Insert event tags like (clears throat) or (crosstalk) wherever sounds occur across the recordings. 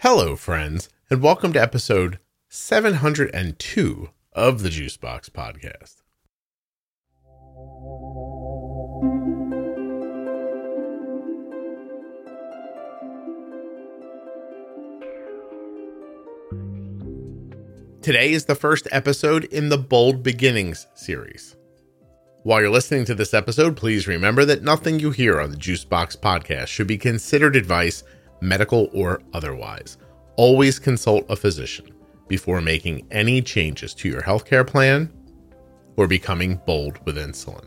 Hello, friends, and welcome to episode 702 of the Juicebox Podcast. Today is the first episode in the Bold Beginnings series. While you're listening to this episode, please remember that nothing you hear on the Juicebox podcast should be considered advice, medical or otherwise. Always consult a physician before making any changes to your healthcare plan or becoming bold with insulin.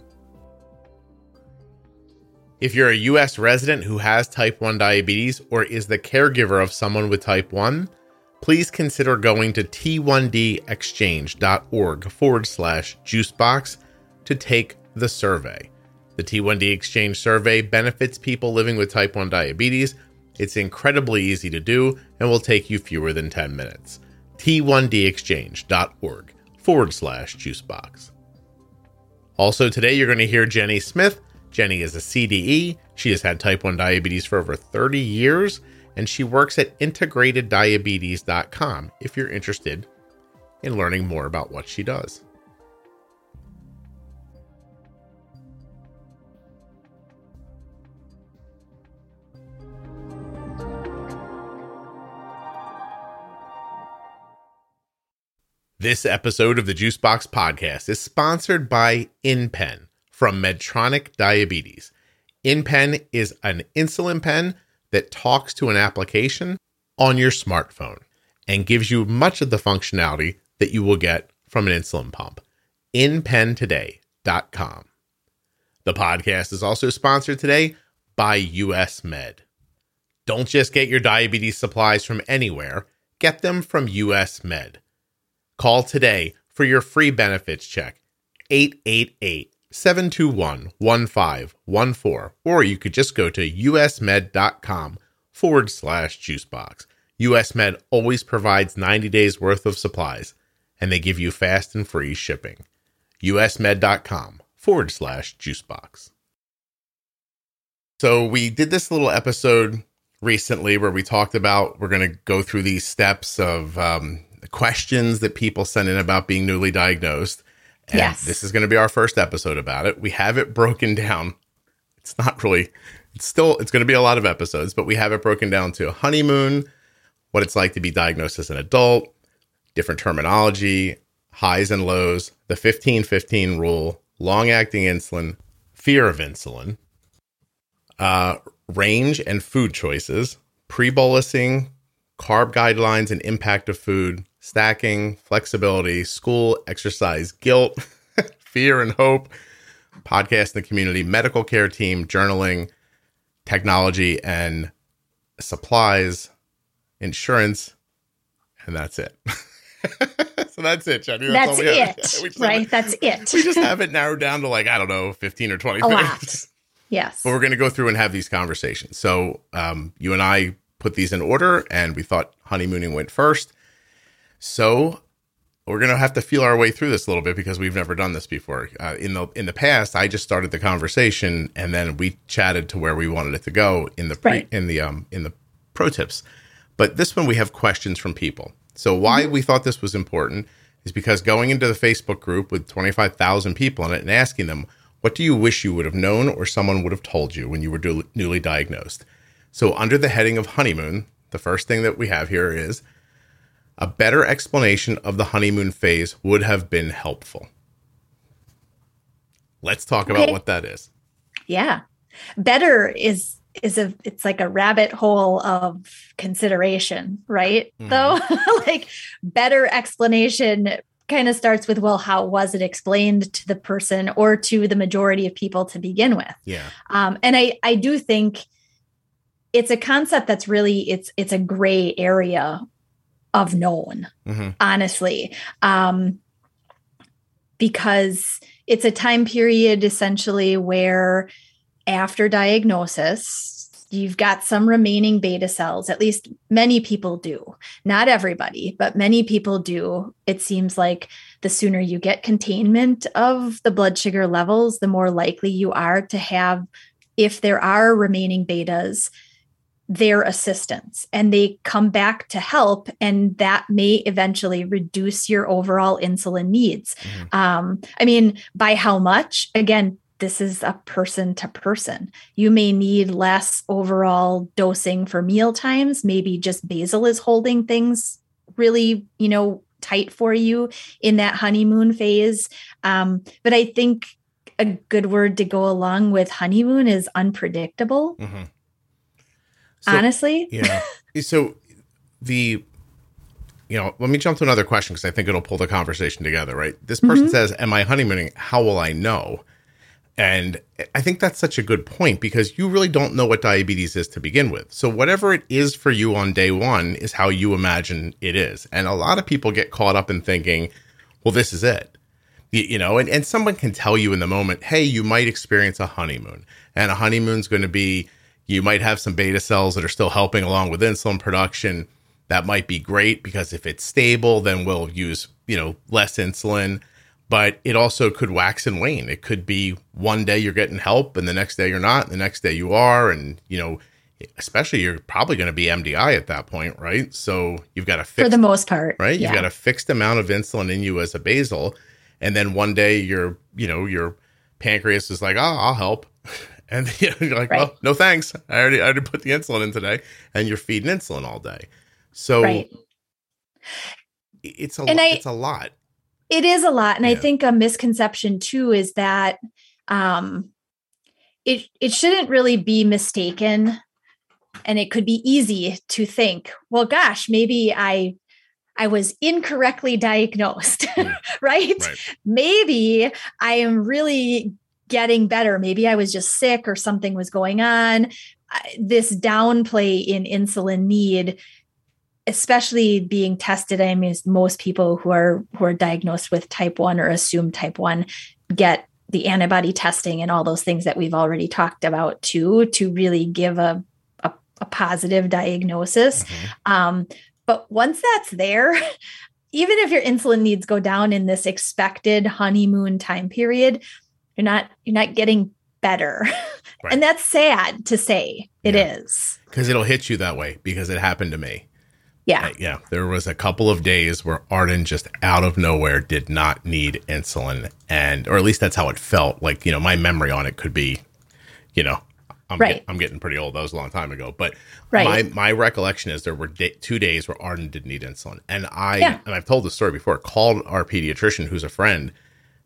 If you're a US resident who has type 1 diabetes or is the caregiver of someone with type 1, please consider going to t1dexchange.org forward slash juicebox to take the survey. The T1D Exchange survey benefits people living with type 1 diabetes. It's incredibly easy to do and will take you fewer than 10 minutes. T1dexchange.org forward slash juicebox. Also, today you're going to hear Jenny Smith. Jenny is a CDE. She has had type 1 diabetes for over 30 years and she works at integrateddiabetes.com if you're interested in learning more about what she does. This episode of the Juicebox Podcast is sponsored by InPen from Medtronic Diabetes. InPen is an insulin pen that talks to an application on your smartphone and gives you much of the functionality that you will get from an insulin pump. InPentoday.com. The podcast is also sponsored today by US Med. Don't just get your diabetes supplies from anywhere, get them from US Med. Call today for your free benefits check 888 721 1514, or you could just go to usmed.com forward slash juicebox. US Med always provides 90 days worth of supplies, and they give you fast and free shipping. usmed.com forward slash juicebox. So, we did this little episode recently where we talked about we're going to go through these steps of um, questions that people send in about being newly diagnosed. And Yes. this is going to be our first episode about it. We have it broken down. It's not really, it's still, it's going to be a lot of episodes, but we have it broken down to honeymoon, what it's like to be diagnosed as an adult, different terminology, highs and lows, the 15 15 rule, long acting insulin, fear of insulin, uh, range and food choices, pre bolusing, carb guidelines and impact of food, stacking, flexibility, school, exercise, guilt, (laughs) fear and hope, podcast in the community, medical care team, journaling, technology and supplies, insurance, and that's it. (laughs) so that's it. That's, have. it, (laughs) have right? That's it. we just have it narrowed down to like I don't know, fifteen or twenty A lot. yes. But we're going to go through and have these conversations. So um, you and I put these in order, and we thought honeymooning went first. So we're going to have to feel our way through this a little bit because we've never done this before. Uh, in the in the past, I just started the conversation, and then we chatted to where we wanted it to go in the pre, Right. in the um in the pro tips. But this one we have questions from people. So why we thought this was important is because going into the Facebook group with 25,000 people in it and asking them, what do you wish you would have known or someone would have told you when you were du- newly diagnosed? So under the heading of honeymoon, the first thing that we have here is a better explanation of the honeymoon phase would have been helpful. Let's talk about what that is. Yeah. Better is is a it's like a rabbit hole of consideration, right? Mhm. Though (laughs) like better explanation kind of starts with well how was it explained to the person or to the majority of people to begin with Yeah. um, and i i do think it's a concept that's really it's it's a gray area of known hmm honestly. Um because it's a time period essentially where after diagnosis you've got some remaining beta cells. At least many people do. Not everybody but many people do. It seems like the sooner you get containment of the blood sugar levels the more likely you are to have if there are remaining betas their assistance and they come back to help and that may eventually reduce your overall insulin needs. Mm-hmm. um, i mean by how much? Again this is a person to person. You may need less overall dosing for meal times maybe just basal is holding things really you know tight for you in that honeymoon phase. Um, but i think a good word to go along with honeymoon is unpredictable. Mm-hmm so, honestly. Yeah. so the you know, let me jump to another question because I think it'll pull the conversation together, right? This person mm-hmm. says, Am I honeymooning? How will I know? And I think that's such a good point because you really don't know what diabetes is to begin with. So, whatever it is for you on day one is how you imagine it is. And a lot of people get caught up in thinking, well, this is it. You, you know, and, and someone can tell you in the moment, hey, you might experience a honeymoon. And a honeymoon's going to be you might have some beta cells that are still helping along with insulin production. That might be great because if it's stable, then we'll use, you know, less insulin. But it also could wax and wane. It could be one day you're getting help and the next day you're not, and the next day you are. And, you know, especially you're probably going to be MDI at that point, right? So you've got a fixed, for the most part, right? You've got a fixed amount of insulin in you as a basal, and then one day your, you know, your pancreas is like, oh, I'll help, (laughs) and (laughs) you're like, right. well, no thanks. I already I already put the insulin in today, and you're feeding insulin all day. So right. it's a and I, it's a lot. It is a lot, and yeah. I think a misconception too is that um, it it shouldn't really be mistaken, and it could be easy to think, well, gosh, maybe I I was incorrectly diagnosed, (laughs) mm. right? right? Maybe I am really getting better. Maybe I was just sick or something was going on. This downplay in insulin need, especially being tested. I mean, most people who are who are diagnosed with type one or assumed type one get the antibody testing and all those things that we've already talked about too to really give a a, a positive diagnosis. Mm-hmm. Um, but once that's there, (laughs) even if your insulin needs go down in this expected honeymoon time period, you're not you're not getting better (laughs) right. and that's sad to say It yeah. is because it'll hit you that way because it happened to me yeah uh, yeah there was a couple of days where arden just out of nowhere did not need insulin and or at least that's how it felt like you know my memory on it could be you know I'm, right. get, I'm getting pretty old. That was a long time ago. But right. my, my recollection is there were day, two days where Arden didn't need insulin. And I, yeah. and I've told this story before, called our pediatrician, who's a friend,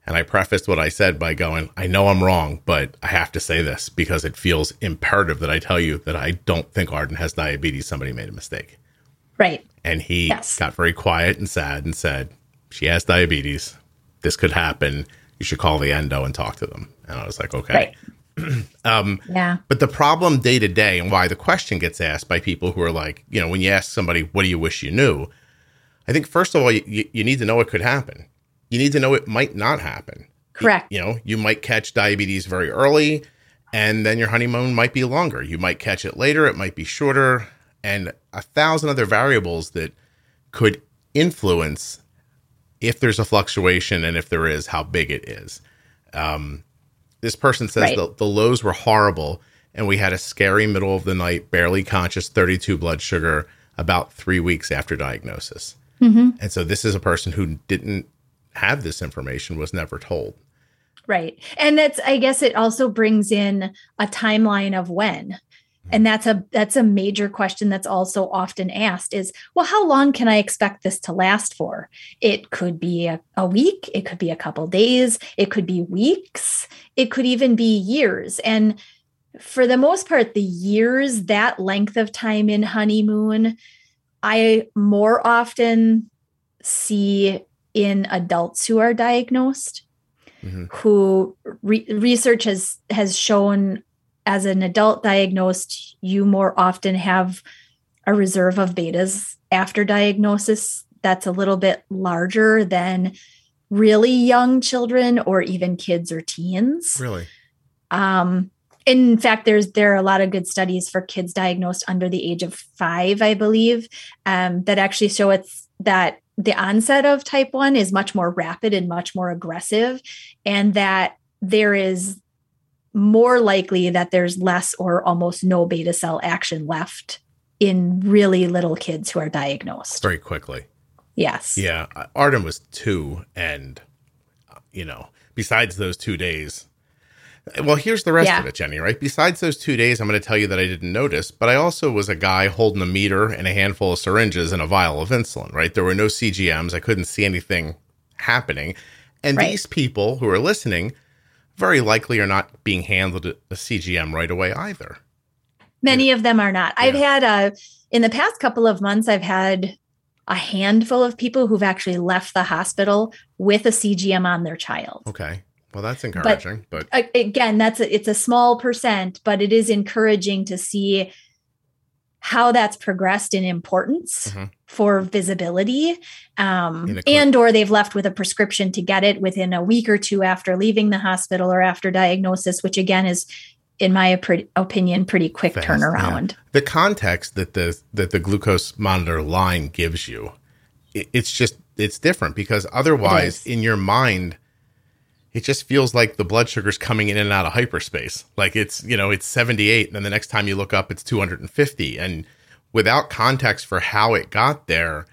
and I prefaced what I said by going, I know I'm wrong, but I have to say this because it feels imperative that I tell you that I don't think Arden has diabetes. Somebody made a mistake. Right. And he yes. got very quiet and sad and said, She has diabetes. This could happen. You should call the endo and talk to them. And I was like, Okay. Right. (clears throat) um, yeah. But the problem day to day and why the question gets asked by people who are like, you know, when you ask somebody, What do you wish you knew? I think, first of all, you, you need to know what could happen you need to know it might not happen. Correct. You, you know, you might catch diabetes very early and then your honeymoon might be longer. You might catch it later, it might be shorter, and a thousand other variables that could influence if there's a fluctuation and if there is, how big it is. Um, this person says right. the, the lows were horrible and we had a scary middle of the night, barely conscious 32 blood sugar about three weeks after diagnosis. Mm-hmm. And so this is a person who didn't have this information was never told. Right. And that's I guess it also brings in a timeline of when. Hmm. And that's a that's a major question that's also often asked is, well, how long can I expect this to last for? It could be a, a week, it could be a couple days, it could be weeks, it could even be years. And for the most part, the years, that length of time in honeymoon, I more often see in adults who are diagnosed mm-hmm. who re- research has has shown as an adult diagnosed you more often have a reserve of betas after diagnosis that's a little bit larger than really young children or even kids or teens really um in fact there's there are a lot of good studies for kids diagnosed under the age of five i believe um, that actually show it's that the onset of type 1 is much more rapid and much more aggressive and that there is more likely that there's less or almost no beta cell action left in really little kids who are diagnosed. Very quickly. Yes. Yeah. Arden was two. And, you know, besides those two days, well, here's the rest yeah. of it, Jenny, right? Besides those two days, I'm going to tell you that I didn't notice, but I also was a guy holding a meter and a handful of syringes and a vial of insulin, right? There were no CGMs. I couldn't see anything happening. And right. these people who are listening very likely are not being handled a CGM right away either. Many yeah. of them are not. Yeah. I've had a, in the past couple of months, I've had a handful of people who've actually left the hospital with a CGM on their child. Okay. Well, that's encouraging, but, but again, that's a, it's a small percent, but it is encouraging to see how that's progressed in importance mm-hmm. for visibility um, and or they've left with a prescription to get it within a week or two after leaving the hospital or after diagnosis which again is in my opinion pretty quick Fast, turnaround yeah. the context that the that the glucose monitor line gives you it, it's just it's different because otherwise in your mind it just feels like the blood sugar's coming in and out of hyperspace. Like it's, you know, it's 78 and then the next time you look up it's 250 and without context for how it got there,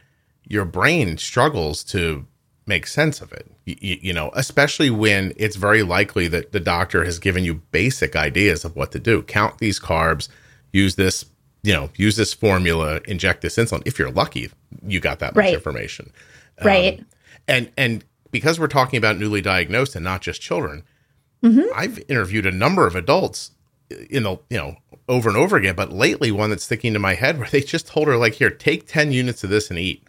your brain struggles to make sense of it. You, you, know, especially when it's very likely that the doctor has given you basic ideas of what to do. Count these carbs, use this, you know, use this formula, inject this insulin. If you're lucky, you got that much right. information. Right. Um, and and because we're talking about newly diagnosed and not just children, mm-hmm. I've interviewed a number of adults in the you know over and over again, but lately one that's sticking to my head where they just told her like, "Here, take ten units of this and eat."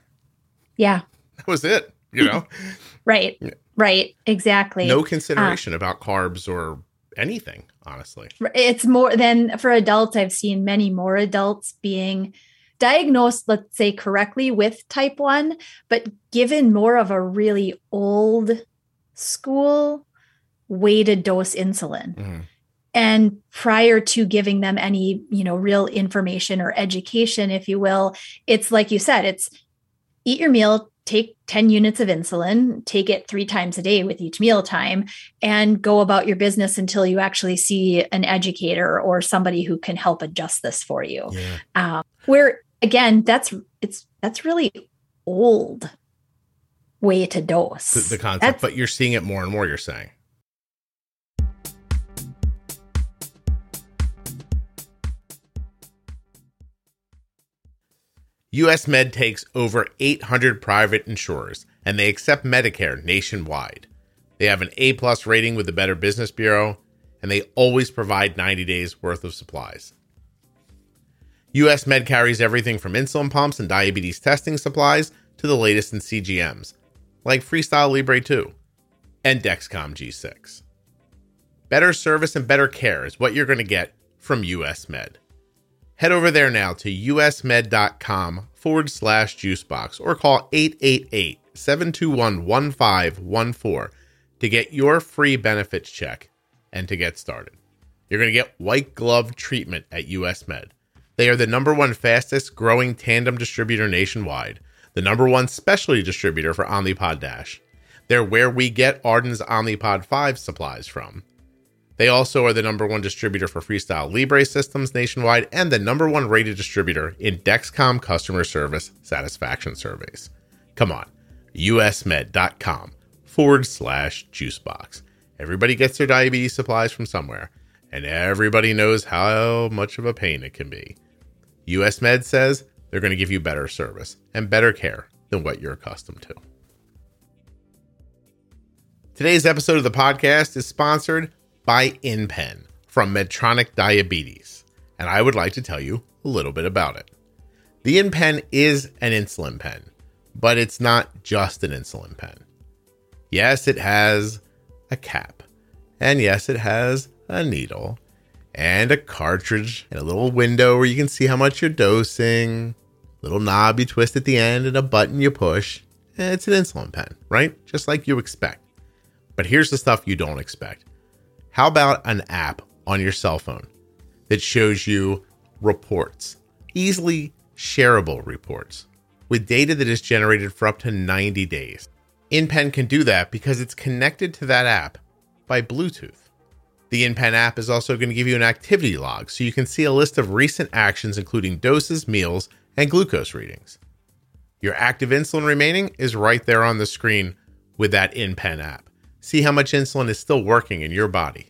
Yeah, that was it. You know, (laughs) right, right, exactly. No consideration uh, about carbs or anything. Honestly, it's more than for adults. I've seen many more adults being diagnosed, let's say, correctly with type 1, but given more of a really old school way to dose insulin. Mm-hmm. And prior to giving them any, you know, real information or education, if you will, it's like you said, it's eat your meal, take 10 units of insulin, take it three times a day with each meal time, and go about your business until you actually see an educator or somebody who can help adjust this for you. Yeah. Um, where again, that's it's that's really old way to dose the, the concept, that's, but you're seeing it more and more. You're saying. US Med takes over 800 private insurers and they accept Medicare nationwide. They have an A plus rating with the Better Business Bureau and they always provide 90 days worth of supplies. US Med carries everything from insulin pumps and diabetes testing supplies to the latest in CGMs, like Freestyle Libre 2 and Dexcom G6. Better service and better care is what you're going to get from US Med. Head over there now to usmed.com forward slash juicebox or call 888 721 1514 to get your free benefits check and to get started. You're going to get white glove treatment at US Med they are the number one fastest growing tandem distributor nationwide, the number one specialty distributor for Omnipod Dash. They're where we get Arden's Omnipod 5 supplies from. They also are the number one distributor for Freestyle Libre systems nationwide and the number one rated distributor in Dexcom customer service satisfaction surveys. Come on, usmed.com forward slash juicebox. Everybody gets their diabetes supplies from somewhere, and everybody knows how much of a pain it can be. US Med says they're going to give you better service and better care than what you're accustomed to. Today's episode of the podcast is sponsored by InPen from Medtronic Diabetes, and I would like to tell you a little bit about it. The InPen is an insulin pen, but it's not just an insulin pen. Yes, it has a cap, and yes, it has a needle, and a cartridge and a little window where you can see how much you're dosing, little knob you twist at the end and a button you push. It's an insulin pen, right? Just like you expect. But here's the stuff you don't expect. How about an app on your cell phone that shows you reports, easily shareable reports with data that is generated for up to 90 days? InPen can do that because it's connected to that app by Bluetooth. The InPen app is also going to give you an activity log so you can see a list of recent actions, including doses, meals, and glucose readings. Your active insulin remaining is right there on the screen with that InPen app. See how much insulin is still working in your body.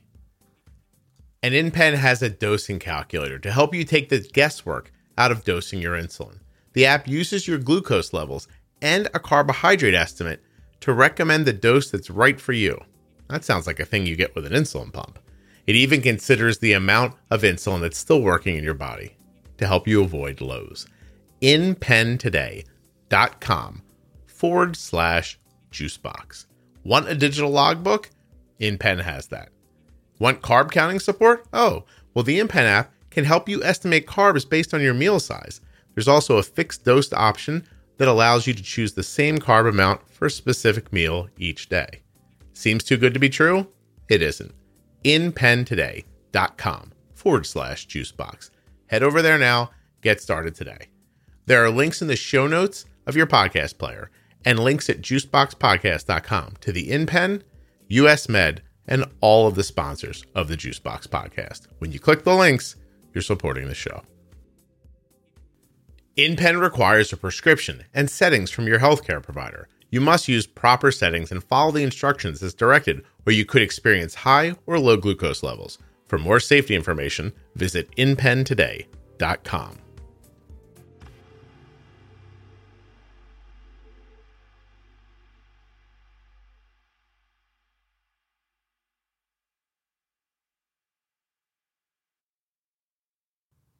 And InPen has a dosing calculator to help you take the guesswork out of dosing your insulin. The app uses your glucose levels and a carbohydrate estimate to recommend the dose that's right for you. That sounds like a thing you get with an insulin pump. It even considers the amount of insulin that's still working in your body to help you avoid lows. InPentoday.com forward slash juicebox. Want a digital logbook? InPen has that. Want carb counting support? Oh, well, the InPen app can help you estimate carbs based on your meal size. There's also a fixed dose option that allows you to choose the same carb amount for a specific meal each day. Seems too good to be true? It isn't. InPentoday.com forward slash juicebox. Head over there now, get started today. There are links in the show notes of your podcast player and links at juiceboxpodcast.com to the InPen, US Med, and all of the sponsors of the Juicebox podcast. When you click the links, you're supporting the show. InPen requires a prescription and settings from your healthcare provider. You must use proper settings and follow the instructions as directed, or you could experience high or low glucose levels. For more safety information, visit inpentoday.com.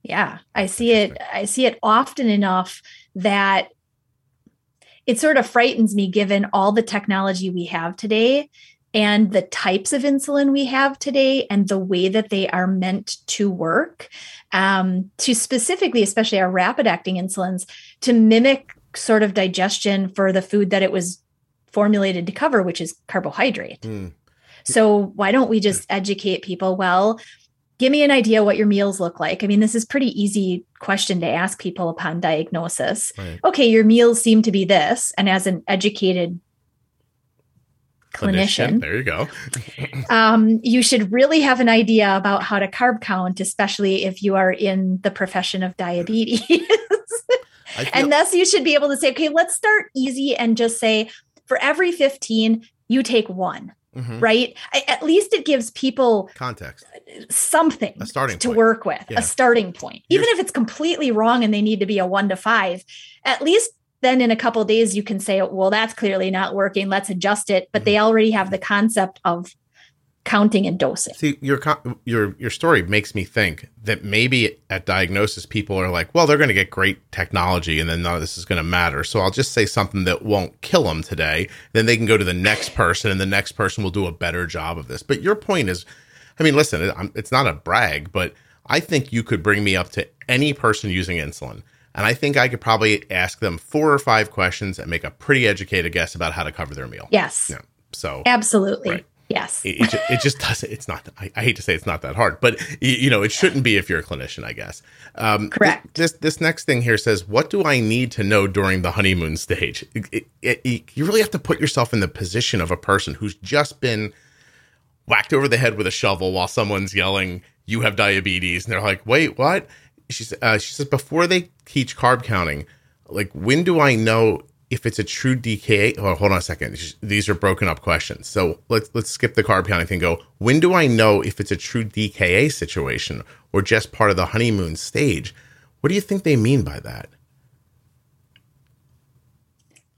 Yeah, I see it. I see it often enough that it sort of frightens me given all the technology we have today and the types of insulin we have today and the way that they are meant to work um, to specifically especially our rapid acting insulins to mimic sort of digestion for the food that it was formulated to cover which is carbohydrate mm. so why don't we just educate people well give me an idea what your meals look like. I mean, this is pretty easy question to ask people upon diagnosis. Right. Okay, your meals seem to be this, and as an educated clinician, clinician there you go. (laughs) um, you should really have an idea about how to carb count, especially if you are in the profession of diabetes. (laughs) feel- and thus, you should be able to say, okay, let's start easy and just say, for every 15, you take one mm-hmm. right? I, at least it gives people context, something a starting to point. work with, yeah. a starting point. Even You're... if it's completely wrong and they need to be a one to five, at least then in a couple days you can say, well, that's clearly not working. Let's adjust it. But mm-hmm. they already have the concept of counting and dosing. See, your your your story makes me think that maybe at diagnosis people are like, well, they're going to get great technology and then none of this is going to matter. So I'll just say something that won't kill them today. Then they can go to the next person and the next person will do a better job of this. But your point is, I mean, listen, it's not a brag, but I think you could bring me up to any person using insulin. And I think I could probably ask them four or five questions and make a pretty educated guess about how to cover their meal. Yes. Yeah. So absolutely. Right. Yes. it, it, it, just doesn't, it's not, I, I, hate to say it's not that hard, but you know, it shouldn't be if you're a clinician, I guess. Um, Correct. This, this next thing here says, what do I need to know during the honeymoon stage? (laughs) you really have to put yourself in the position of a person who's just been whacked over the head with a shovel while someone's yelling, you have diabetes. And they're like, wait, what? She, uh, she says, before they teach carb counting, like, when do I know if it's a true DKA, oh, hold on a second. These are broken up questions. So let's let's skip the carb counting thing. Go. When do I know if it's a true DKA situation or just part of the honeymoon stage? What do you think they mean by that?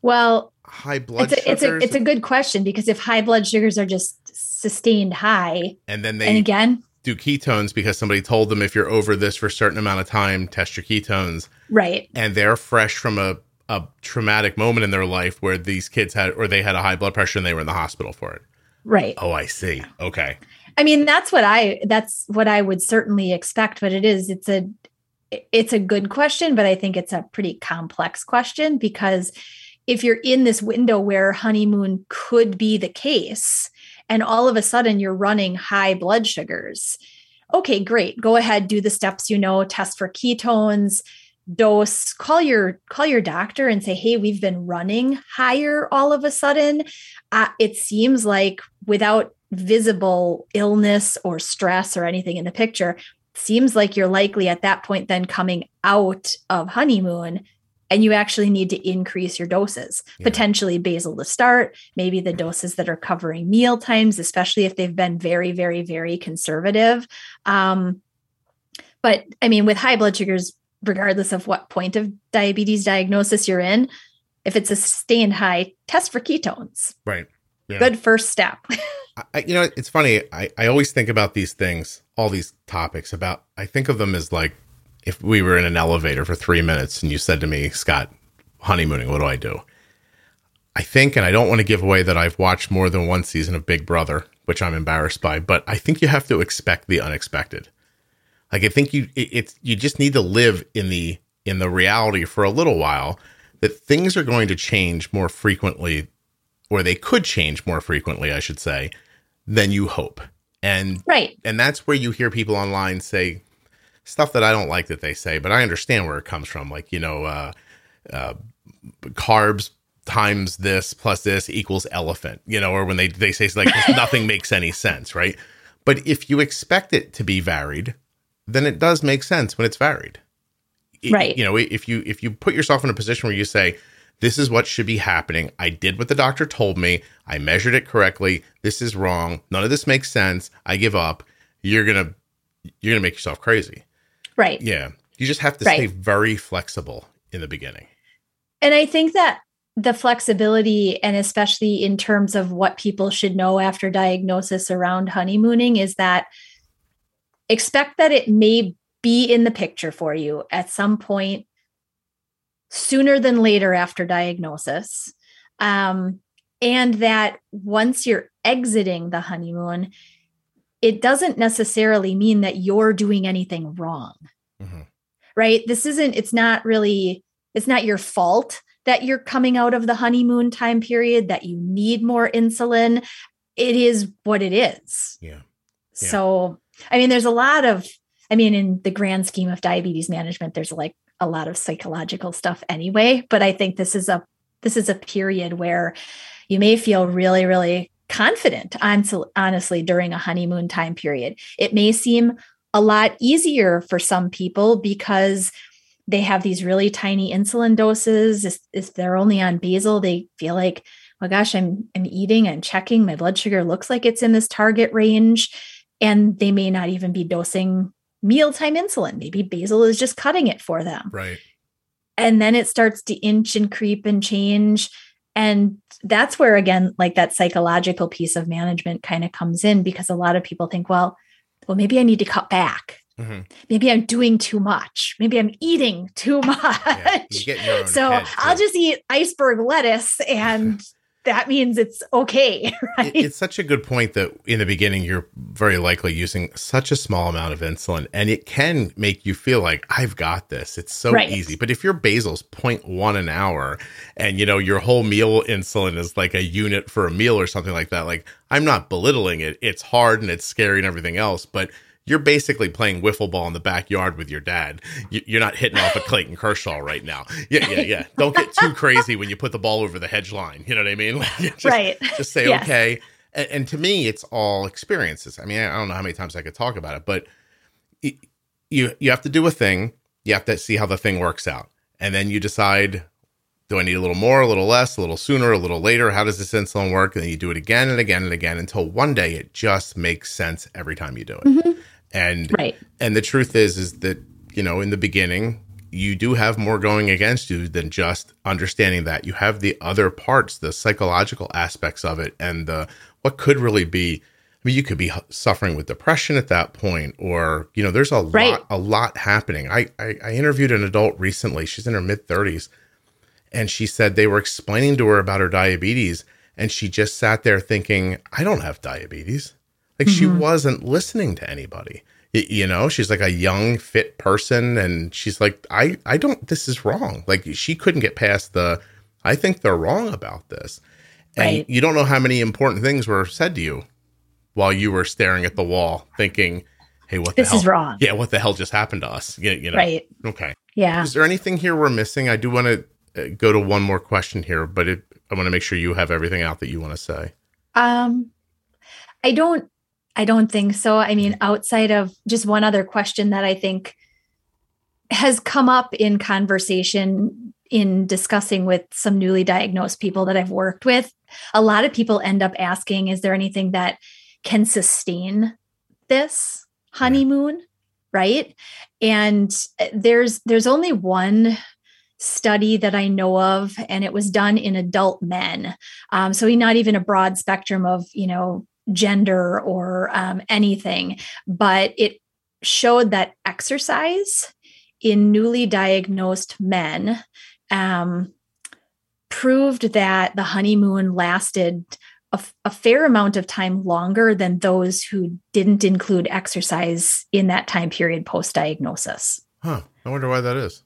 Well, high blood it's a, sugars. It's a it's a good question because if high blood sugars are just sustained high, and then they and again do ketones because somebody told them if you're over this for a certain amount of time, test your ketones. Right. And they're fresh from a a traumatic moment in their life where these kids had or they had a high blood pressure and they were in the hospital for it. Right. Oh, I see. Okay. I mean, that's what I that's what I would certainly expect, but it is it's a it's a good question, but I think it's a pretty complex question because if you're in this window where honeymoon could be the case and all of a sudden you're running high blood sugars, okay, great. Go ahead, do the steps you know, test for ketones, dose call your call your doctor and say hey we've been running higher all of a sudden uh, it seems like without visible illness or stress or anything in the picture, seems like you're likely at that point then coming out of honeymoon and you actually need to increase your doses yeah. potentially basal to start maybe the doses that are covering meal times especially if they've been very very very conservative um, but i mean with high blood sugars regardless of what point of diabetes diagnosis you're in if it's a sustained high test for ketones right yeah. good first step (laughs) I, you know it's funny I, I always think about these things all these topics about i think of them as like if we were in an elevator for three minutes and you said to me, Scott, honeymooning, what do I do? I think, and I don't want to give away that I've watched more than one season of Big Brother, which I'm embarrassed by, but I think you have to expect the unexpected. Like I think you it, it's you just need to live in the in the reality for a little while that things are going to change more frequently or they could change more frequently, I should say, than you hope. And right. And that's where you hear people online say, stuff that I don't like that they say, but I understand where it comes from. Like, you know, uh, uh, carbs times this plus this equals elephant, you know, or when they, they say like (laughs) nothing makes any sense, right? But if you expect it to be varied, then it does make sense when it's varied. right. You know, if you if you put yourself in a position where you say, this is what should be happening. I did what the doctor told me. I measured it correctly. This is wrong. None of this makes sense. I give up. You're going to you're going to make yourself crazy. Right. Yeah. You just have to right. stay very flexible in the beginning. And I think that the flexibility, and especially in terms of what people should know after diagnosis around honeymooning, is that expect that it may be in the picture for you at some point sooner than later after diagnosis. Um, and that once you're exiting the honeymoon, it doesn't necessarily mean that you're doing anything wrong. Mm-hmm. Right? This isn't, it's not really, it's not your fault that you're coming out of the honeymoon time period, that you need more insulin. It is what it is. Yeah. yeah. So, I mean, there's a lot of, I mean, in the grand scheme of diabetes management, there's like a lot of psychological stuff anyway, but I think this is a this is a period where you may feel really really confident honestly during a honeymoon time period. It may seem a lot easier for some people because they have these really tiny insulin doses. If, they're only on basal they feel like oh gosh i'm i'm eating and checking my blood sugar looks like it's in this target range and they may not even be dosing mealtime insulin maybe basal is just cutting it for them right and then it starts to inch and creep and change and that's where, again, like that psychological piece of management kind of comes in because a lot of people think, well, well, maybe I need to cut back. Mm-hmm. Maybe I'm doing too much. Maybe I'm eating too much. Yeah, (laughs) so I'll just eat iceberg lettuce and (laughs) that means it's okay. (laughs) Right? It's such a good point that in the beginning, you're very likely using such a small amount of insulin, and it can make you feel like I've got this. It's so right. easy. But if your basal's 0.1 an hour and you know your whole meal insulin is like a unit for a meal or something like that, like I'm not belittling it. It's hard and it's scary and everything else, but you're basically playing wiffle ball in the backyard with your dad. You're not hitting off a Clayton Kershaw right now. Yeah, yeah, yeah. (laughs) Don't get too crazy when you put the ball over the hedge line. You know what I mean? (laughs) just, right. Just say yes. okay. And, and, to me, it's all experiences. I mean, I don't know how many times I could talk about it, but you you have to do a thing. You have to see how the thing works out, and then you decide do I need a little more, a little less, a little sooner, a little later? How does this insulin work? And then you do it again and again and again until one day it just makes sense every time you do it. Mm-hmm. And right. and the truth is is that, you know, in the beginning, you do have more going against you than just understanding that. You have the other parts, the psychological aspects of it and the what could really be I mean, you could be suffering with depression at that point, or you know, there's a right. lot, a lot happening. I, I, I interviewed an adult recently. She's in her mid thirties, and she said they were explaining to her about her diabetes, and she just sat there thinking, "I don't have diabetes." Like mm-hmm. she wasn't listening to anybody. You know, she's like a young, fit person, and she's like, I, I don't, this is wrong. Like, she couldn't get past the, I think they're wrong about this. And right. you don't know how many important things were said to you while you were staring at the wall thinking, hey, what this the hell? is wrong. Yeah, what the hell just happened to us? You, you know? Right. Okay. Yeah. Is there anything here we're missing? I do want to uh, go to one more question here, but it, I want to make sure you have everything out that you want to say. Um, I don't I don't think so. I mean, outside of just one other question that I think has come up in conversation in discussing with some newly diagnosed people that I've worked with, a lot of people end up asking, is there anything that can sustain this honeymoon? Right. And there's there's only one study that I know of, and it was done in adult men. Um, so not even a broad spectrum of, you know, gender or um, anything, but it showed that exercise in newly diagnosed men um, proved that the honeymoon lasted a, a, fair amount of time longer than those who didn't include exercise in that time period post diagnosis. Huh. I wonder why that is.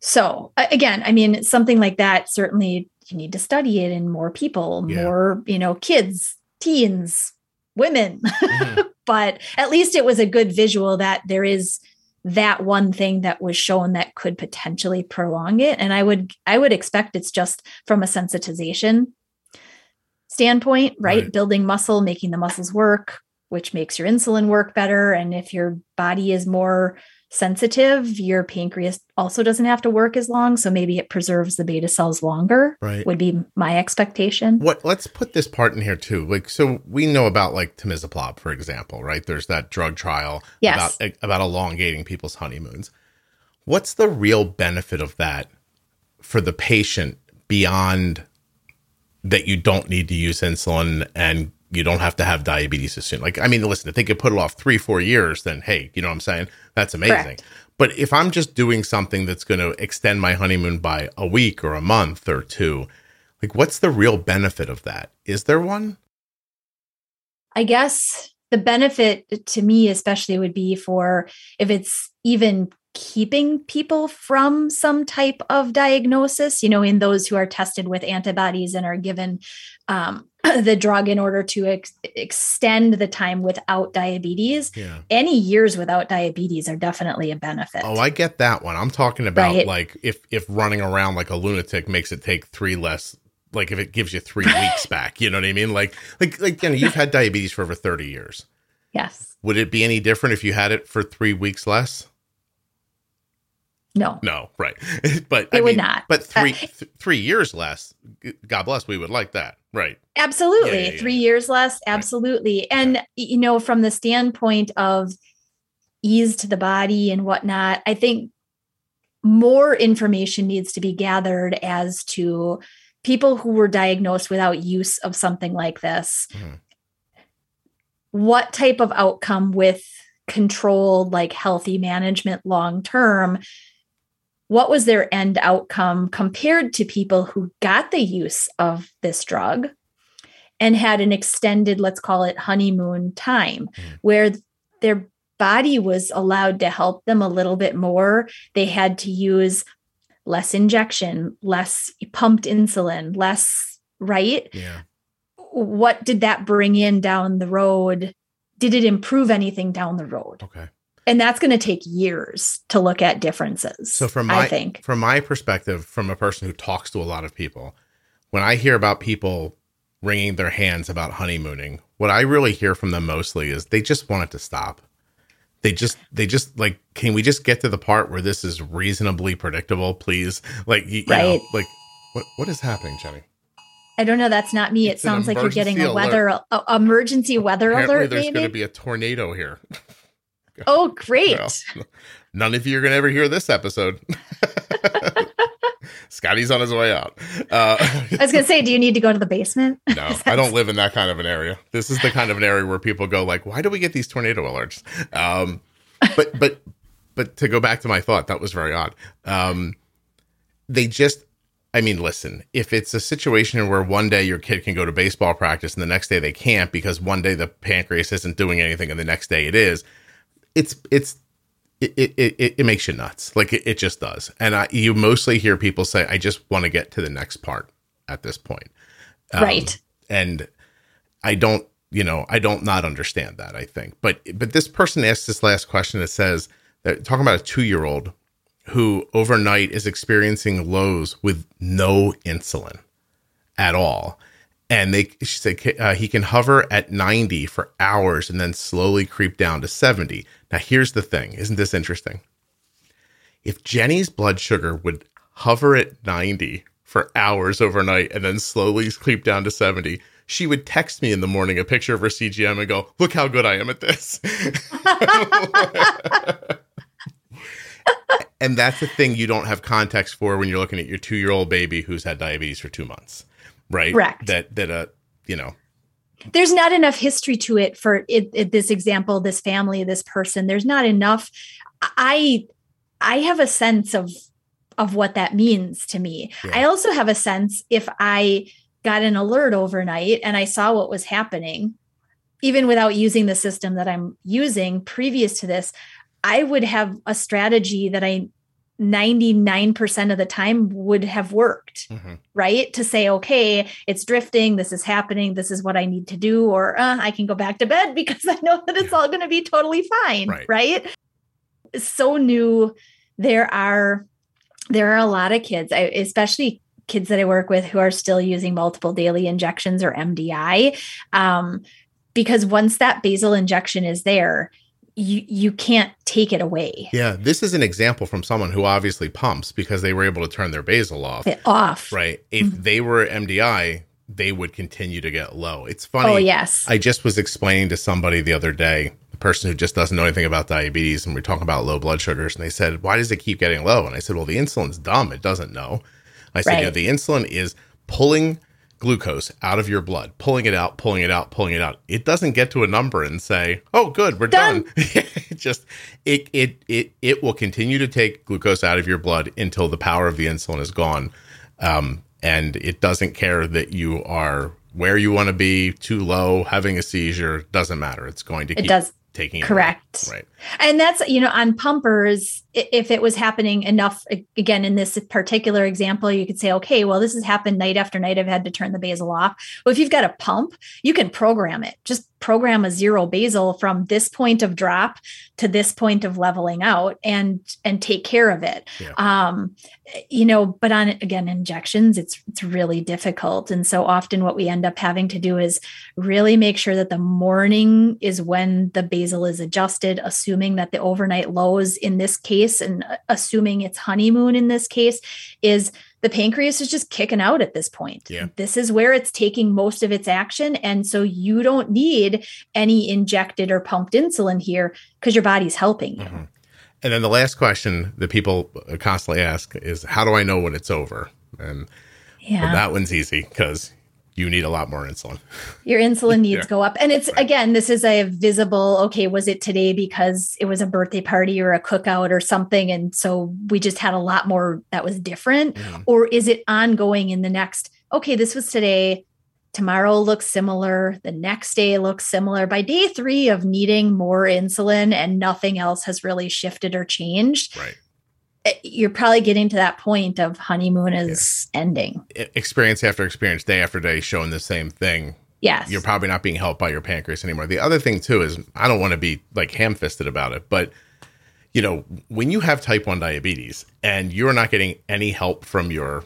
So, again, I mean, something like that certainly you need to study it in more people, yeah. more, you know, kids, teens, women. Mm-hmm. (laughs) but at least it was a good visual that there is that one thing that was shown that could potentially prolong it and i would i would expect it's just from a sensitization standpoint right? right building muscle making the muscles work which makes your insulin work better and if your body is more sensitive, your pancreas also doesn't have to work as long. So maybe it preserves the beta cells longer. Right. Would be my expectation. What let's put this part in here too. Like so we know about like temizolol, for example, right? There's that drug trial yes. about about elongating people's honeymoons. What's the real benefit of that for the patient beyond that you don't need to use insulin and you don't have to have diabetes as soon. Like, I mean, listen, if they could put it off three, four years, then hey, you know what I'm saying? That's amazing. Correct. But if I'm just doing something that's going to extend my honeymoon by a week or a month or two, like, what's the real benefit of that? Is there one? I guess the benefit to me, especially, would be for if it's even keeping people from some type of diagnosis, you know, in those who are tested with antibodies and are given um, (clears throat) the drug in order to ex- extend the time without diabetes. Yeah. Any years without diabetes are definitely a benefit. Oh, I get that one. I'm talking about right. like if if running around like a lunatic makes it take three less like if it gives you 3 (laughs) weeks back, you know what I mean? Like like like you know, you've had diabetes for over 30 years. Yes. Would it be any different if you had it for 3 weeks less? No. No, right. (laughs) but it I would mean, not. But three uh, th- three years less. God bless. We would like that. Right. Absolutely. Yeah, yeah, yeah. Three years less. Absolutely. Right. And you know, from the standpoint of ease to the body and whatnot, I think more information needs to be gathered as to people who were diagnosed without use of something like this. Mm-hmm. What type of outcome with controlled, like healthy management long term what was their end outcome compared to people who got the use of this drug and had an extended, let's call it honeymoon time, mm. where their body was allowed to help them a little bit more. They had to use less injection, less pumped insulin, less, right? Yeah. What did that bring in down the road? Did it improve anything down the road? Okay and that's going to take years to look at differences. So from my I think from my perspective, from a person who talks to a lot of people, when I hear about people wringing their hands about honeymooning, what I really hear from them mostly is they just want it to stop. They just they just like can we just get to the part where this is reasonably predictable, please? Like you, right. know, like what what is happening, Jenny? I don't know. That's not me. It's it sounds like you're getting a weather a, emergency weather Apparently alert. There's going to be a tornado here. (laughs) Oh, great. Well, none of you are going to ever hear this episode. (laughs) Scotty's on his way out. Uh, (laughs) I was going to say, do you need to go to the basement? No, I don't live in that kind of an area. This is the kind of an area where people go like, why do we get these tornado alerts? Um, but, but, but to go back to my thought, that was very odd. Um, they just, I mean, listen, if it's a situation where one day your kid can go to baseball practice and the next day they can't because one day the pancreas isn't doing anything and the next day it is, it's it's it, it, it, it makes you nuts. Like it, it just does. And I, you mostly hear people say, I just want to get to the next part at this point. Um, right. And I don't, you know, I don't not understand that, I think. But, but this person asked this last question that says that talking about a two year old who overnight is experiencing lows with no insulin at all. And they, she said, uh, he can hover at 90 for hours and then slowly creep down to 70. Now, here's the thing. Isn't this interesting? If Jenny's blood sugar would hover at 90 for hours overnight and then slowly creep down to 70, she would text me in the morning a picture of her CGM and go, Look how good I am at this. (laughs) and that's the thing you don't have context for when you're looking at your two year old baby who's had diabetes for two months, right? Correct. That, that, uh, you know, there's not enough history to it for it, it, this example, this family, this person. There's not enough. I, I have a sense of, of what that means to me. Yeah. I also have a sense if I, got an alert overnight and I saw what was happening, even without using the system that I'm using previous to this, I would have a strategy that I 99% of the time would have worked, mm-hmm. right? To say, okay, it's drifting, this is happening, this is what I need to do, or uh, I can go back to bed (laughs) because I know that it's all going to be totally fine, right. right? So new. There are there are a lot of kids, I, especially kids that I work with who are still using multiple daily injections or MDI. Um, because once that basal injection is there, you you can't take it away. Yeah, this is an example from someone who obviously pumps because they were able to turn their basal off. It off. Right. If mm-hmm. they were MDI, they would continue to get low. It's funny. Oh, yes. I just was explaining to somebody the other day, a person who just doesn't know anything about diabetes, and we're talking about low blood sugars, and they said, Why does it keep getting low? And I said, Well, the insulin's dumb. It doesn't know. I said, right. know, the insulin is pulling glucose out of your blood, pulling it out, pulling it out, pulling it out. It doesn't get to a number and say, "Oh, good, we're done." done. (laughs) it just it it it it will continue to take glucose out of your blood until the power of the insulin is gone, um, and it doesn't care that you are where you want to be, too low, having a seizure. Doesn't matter. It's going to. It does taking correct right and that's you know on pumpers if it was happening enough again in this particular example you could say okay well this has happened night after night. I've had to turn the basal off. Well if you've got a pump you can program it. Just program a zero basal from this point of drop to this point of leveling out and and take care of it. Yeah. um you know but on again injections it's it's really difficult. And so often what we end up having to do is really make sure that the morning is when the basal is adjusted assuming that the overnight lows in this case and assuming it's honeymoon in this case is the pancreas is just kicking out at this point. Yeah. This is where it's taking most of its action. And so you don't need any injected or pumped insulin here because your body's helping you. Mm-hmm. And then the last question that people constantly ask is how do I know when it's over? And yeah. well, that one's easy because you need a lot more insulin. (laughs) Your insulin needs yeah. go up. And it's right. again, this is a visible, okay, was it today because it was a birthday party or a cookout or something? And so we just had a lot more that was different? Mm. Or is it ongoing in the next, okay, this was today. Tomorrow looks similar. The next day looks similar. By day three of needing more insulin and nothing else has really shifted or changed, right you're probably getting to that point of honeymoon is yeah. ending. Experience after experience, day after day, showing the same thing. Yes. You're probably not being helped by your pancreas anymore. The other thing, too, is I don't want to be like ham fisted about it, but you know, when you have type 1 diabetes and you're not getting any help from your,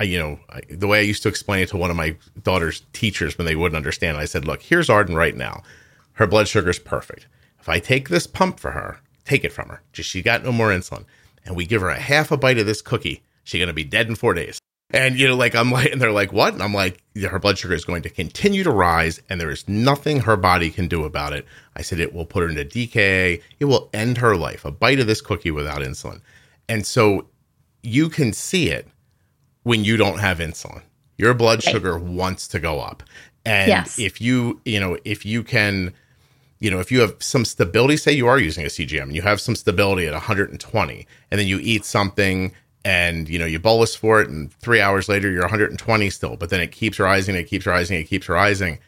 uh, you know, the way I used to explain it to one of my daughter's teachers when they wouldn't understand, I said, look, here's Arden right now. Her blood sugar is perfect. If I take this pump for her, take it from her, just she got no more insulin and we give her a half a bite of this cookie, she's going to be dead in four days. And, you know, like, I'm like, (laughs) and they're like, what? And I'm like, her blood sugar is going to continue to rise, and there is nothing her body can do about it. I said, it will put her into DKA. It will end her life. A bite of this cookie without insulin. And so you can see it when you don't have insulin. Your blood sugar wants to go up. And yes. if you, you know, if you can, you know, if you have some stability, say you are using a CGM and you have some stability at 120, and then you eat something and you know you bolus for it, and three hours later you're 120 still, but then it keeps rising, it keeps rising, it keeps rising.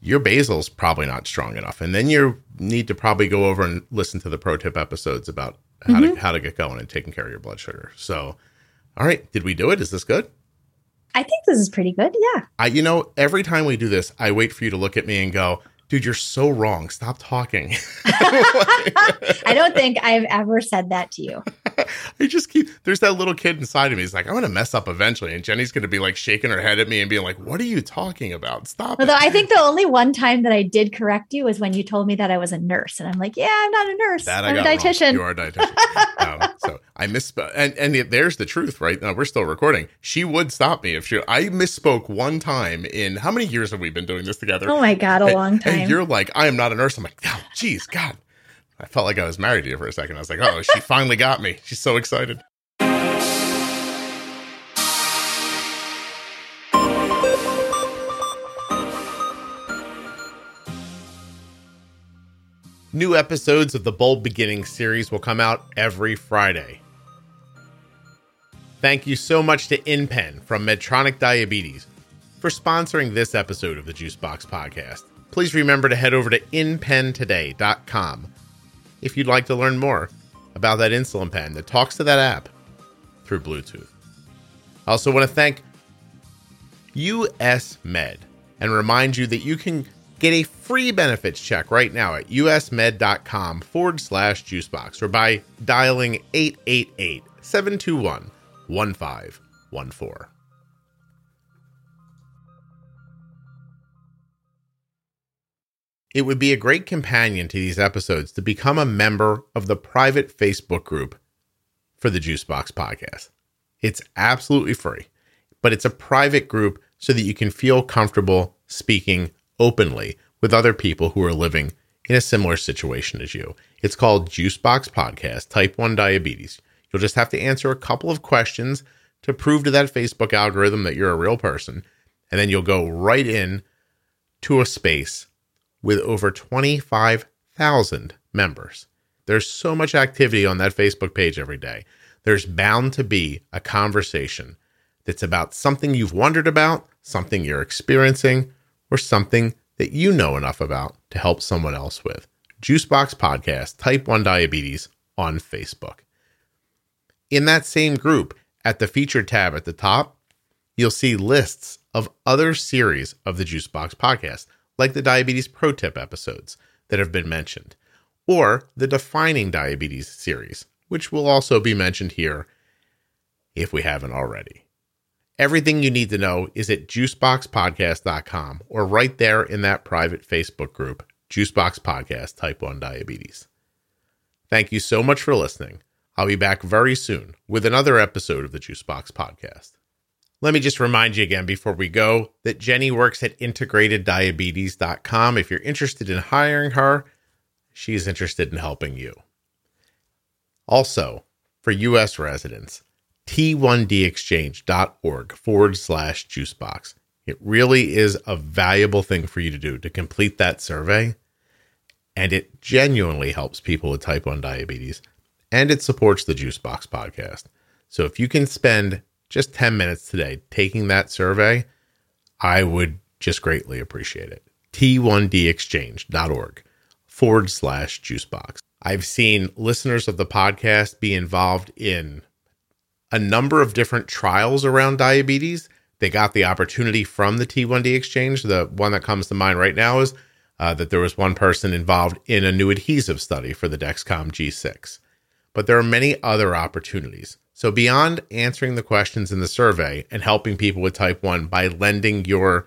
Your basal's probably not strong enough, and then you need to probably go over and listen to the pro tip episodes about how mm-hmm. to how to get going and taking care of your blood sugar. So, all right, did we do it? Is this good? I think this is pretty good. Yeah. I, you know, every time we do this, I wait for you to look at me and go, dude, you're so wrong. Stop talking. (laughs) (laughs) I don't think I've ever said that to you. (laughs) I just keep there's that little kid inside of me. He's like, I'm gonna mess up eventually, and Jenny's gonna be like shaking her head at me and being like, "What are you talking about? Stop!" Although it. I think the only one time that I did correct you was when you told me that I was a nurse, and I'm like, "Yeah, I'm not a nurse. that I'm a got wrong. dietitian." You are a dietitian. (laughs) um, so I misspoke, and and there's the truth, right? Now we're still recording. She would stop me if she. I misspoke one time in how many years have we been doing this together? oh my god, a And- long time. And you're like, I am not a nurse. I'm like, oh, geez, God. I felt like I was married to you for a second. I was like, oh, she finally got me. She's so excited. New episodes of the Bold Beginning series will come out every Friday. Thank you so much to InPen from Medtronic Diabetes for sponsoring this episode of the Juicebox Podcast. Please remember to head over to inpentoday.com if you'd like to learn more about that insulin pen that talks to that app through Bluetooth. I also want to thank US Med and remind you that you can get a free benefits check right now at usmed.com forward slash juicebox or by dialing 888 721 1514. It would be a great companion to these episodes to become a member of the private Facebook group for the Juicebox podcast. It's absolutely free, but it's a private group so that you can feel comfortable speaking openly with other people who are living in a similar situation as you. It's called Juicebox Podcast Type 1 Diabetes. You'll just have to answer a couple of questions to prove to that Facebook algorithm that you're a real person, and then you'll go right in to a space with over 25,000 members. There's so much activity on that Facebook page every day. There's bound to be a conversation that's about something you've wondered about, something you're experiencing, or something that you know enough about to help someone else with. Juicebox Podcast, Type 1 Diabetes on Facebook. In that same group, at the featured tab at the top, you'll see lists of other series of the Juicebox Podcast, like the Diabetes Pro Tip episodes that have been mentioned, or the Defining Diabetes series, which will also be mentioned here if we haven't already. Everything you need to know is at juiceboxpodcast.com or right there in that private Facebook group, Juicebox Podcast Type 1 Diabetes. Thank you so much for listening. I'll be back very soon with another episode of the Juicebox Podcast. Let me just remind you again before we go that Jenny works at integrateddiabetes.com. If you're interested in hiring her, she's interested in helping you. Also, for U.S. residents, t1dexchange.org forward slash juicebox. It really is a valuable thing for you to do to complete that survey. And it genuinely helps people with type 1 diabetes and it supports the Juicebox podcast. So if you can spend just 10 minutes today taking that survey, I would just greatly appreciate it. T1dexchange.org forward slash juicebox. I've seen listeners of the podcast be involved in a number of different trials around diabetes. They got the opportunity from the T1D exchange. The one that comes to mind right now is uh, that there was one person involved in a new adhesive study for the Dexcom G6. But there are many other opportunities. So, beyond answering the questions in the survey and helping people with type 1 by lending your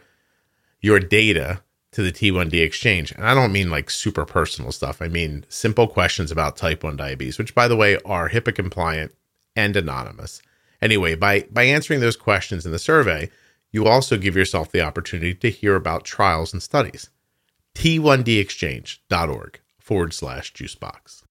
your data to the T1D exchange, and I don't mean like super personal stuff, I mean simple questions about type 1 diabetes, which, by the way, are HIPAA compliant and anonymous. Anyway, by, by answering those questions in the survey, you also give yourself the opportunity to hear about trials and studies. T1dexchange.org forward slash juicebox.